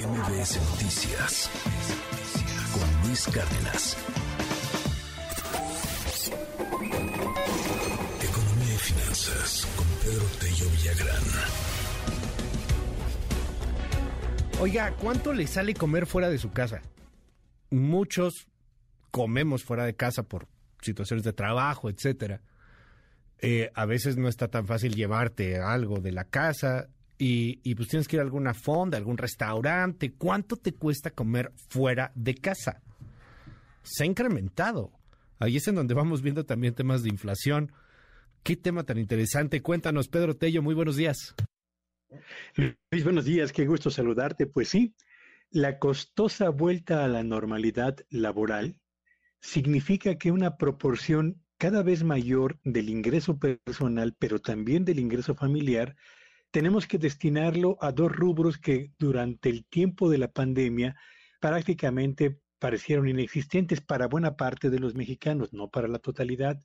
MBS Noticias con Luis Cárdenas. Economía y finanzas con Pedro Tello Villagrán. Oiga, ¿cuánto le sale comer fuera de su casa? Muchos comemos fuera de casa por situaciones de trabajo, etcétera. Eh, a veces no está tan fácil llevarte algo de la casa y, pues tienes que ir a alguna fonda, algún restaurante. ¿Cuánto te cuesta comer fuera de casa? Se ha incrementado. Ahí es en donde vamos viendo también temas de inflación. Qué tema tan interesante. Cuéntanos, Pedro Tello, muy buenos días. Luis, buenos días, qué gusto saludarte. Pues sí, la costosa vuelta a la normalidad laboral significa que una proporción cada vez mayor del ingreso personal, pero también del ingreso familiar, tenemos que destinarlo a dos rubros que durante el tiempo de la pandemia prácticamente parecieron inexistentes para buena parte de los mexicanos, no para la totalidad.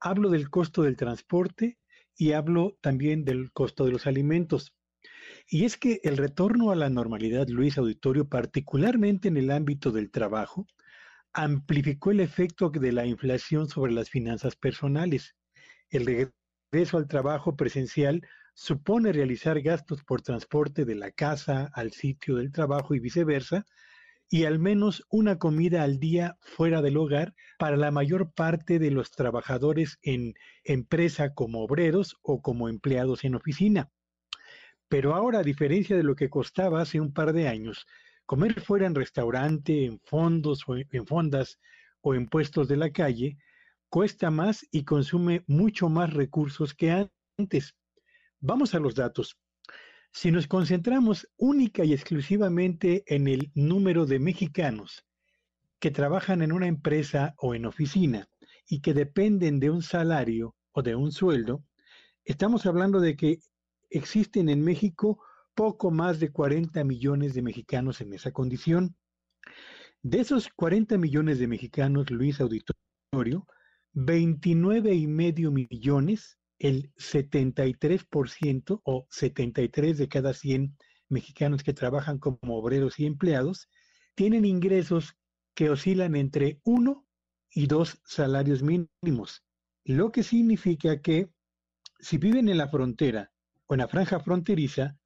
Hablo del costo del transporte y hablo también del costo de los alimentos. Y es que el retorno a la normalidad, Luis Auditorio, particularmente en el ámbito del trabajo, amplificó el efecto de la inflación sobre las finanzas personales. El regreso al trabajo presencial supone realizar gastos por transporte de la casa al sitio del trabajo y viceversa, y al menos una comida al día fuera del hogar para la mayor parte de los trabajadores en empresa como obreros o como empleados en oficina. Pero ahora, a diferencia de lo que costaba hace un par de años, comer fuera en restaurante, en fondos o en fondas o en puestos de la calle, cuesta más y consume mucho más recursos que antes. Vamos a los datos. Si nos concentramos única y exclusivamente en el número de mexicanos que trabajan en una empresa o en oficina y que dependen de un salario o de un sueldo, estamos hablando de que existen en México poco más de 40 millones de mexicanos en esa condición. De esos 40 millones de mexicanos, Luis Auditorio, 29 y medio millones el 73% o 73 de cada 100 mexicanos que trabajan como obreros y empleados tienen ingresos que oscilan entre 1 y 2 salarios mínimos, lo que significa que si viven en la frontera o en la franja fronteriza,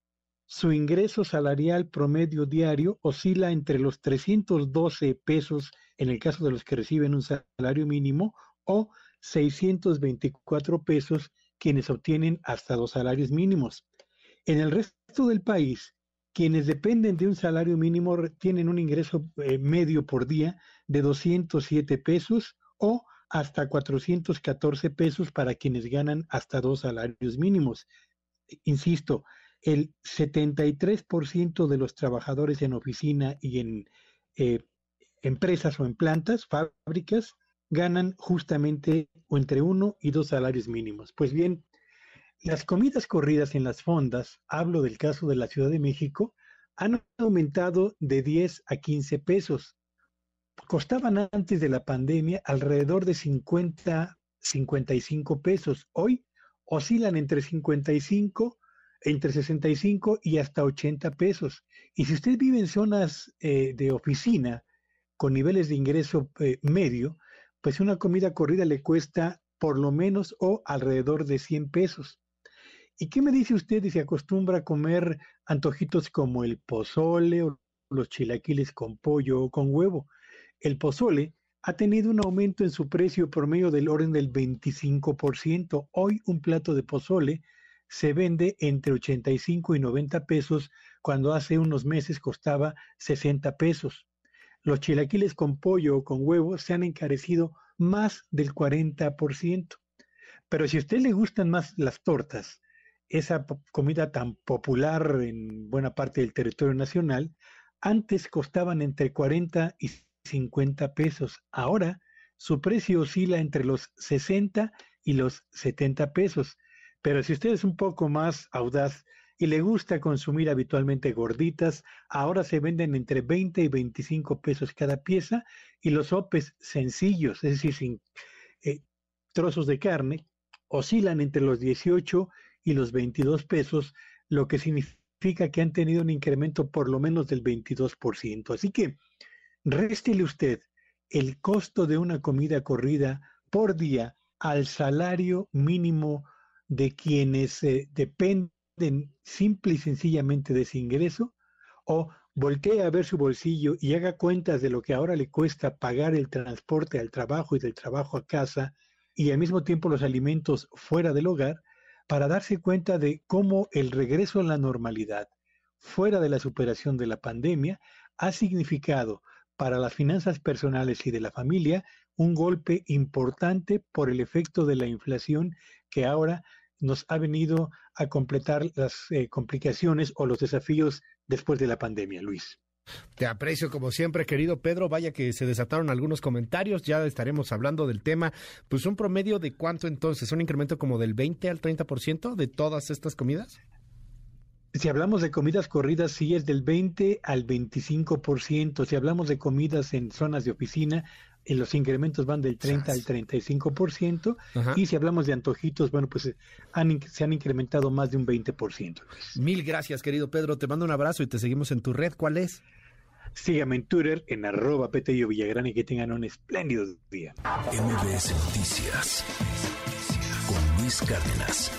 su ingreso salarial promedio diario oscila entre los 312 pesos en el caso de los que reciben un salario mínimo o 624 pesos quienes obtienen hasta dos salarios mínimos. En el resto del país, quienes dependen de un salario mínimo tienen un ingreso eh, medio por día de 207 pesos o hasta 414 pesos para quienes ganan hasta dos salarios mínimos. Insisto, el 73% de los trabajadores en oficina y en eh, empresas o en plantas, fábricas, ganan justamente o entre uno y dos salarios mínimos. Pues bien, las comidas corridas en las fondas, hablo del caso de la Ciudad de México, han aumentado de 10 a 15 pesos. Costaban antes de la pandemia alrededor de 50, 55 pesos. Hoy oscilan entre 55, entre 65 y hasta 80 pesos. Y si usted vive en zonas eh, de oficina con niveles de ingreso eh, medio, pues una comida corrida le cuesta por lo menos o alrededor de 100 pesos. ¿Y qué me dice usted si se acostumbra a comer antojitos como el pozole o los chilaquiles con pollo o con huevo? El pozole ha tenido un aumento en su precio por medio del orden del 25%. Hoy un plato de pozole se vende entre 85 y 90 pesos cuando hace unos meses costaba 60 pesos. Los chilaquiles con pollo o con huevo se han encarecido más del 40%. Pero si a usted le gustan más las tortas, esa comida tan popular en buena parte del territorio nacional, antes costaban entre 40 y 50 pesos. Ahora su precio oscila entre los 60 y los 70 pesos. Pero si usted es un poco más audaz y le gusta consumir habitualmente gorditas, ahora se venden entre 20 y 25 pesos cada pieza y los sopes sencillos, es decir, sin eh, trozos de carne, oscilan entre los 18 y los 22 pesos, lo que significa que han tenido un incremento por lo menos del 22%. Así que réstele usted el costo de una comida corrida por día al salario mínimo de quienes eh, dependen simple y sencillamente de ese ingreso o voltee a ver su bolsillo y haga cuentas de lo que ahora le cuesta pagar el transporte al trabajo y del trabajo a casa y al mismo tiempo los alimentos fuera del hogar para darse cuenta de cómo el regreso a la normalidad fuera de la superación de la pandemia ha significado para las finanzas personales y de la familia un golpe importante por el efecto de la inflación que ahora nos ha venido a completar las eh, complicaciones o los desafíos después de la pandemia, Luis. Te aprecio como siempre, querido Pedro. Vaya que se desataron algunos comentarios. Ya estaremos hablando del tema. Pues un promedio de cuánto entonces, un incremento como del 20 al 30% de todas estas comidas. Si hablamos de comidas corridas, sí es del 20 al 25%. Si hablamos de comidas en zonas de oficina, y los incrementos van del 30 al 35%, y si hablamos de antojitos, bueno, pues eh, se han incrementado más de un 20%. Mil gracias, querido Pedro, te mando un abrazo y te seguimos en tu red, ¿cuál es? Sígame en Twitter, en arroba Petello Villagrán y que tengan un espléndido día. MBS Noticias con Luis Cárdenas.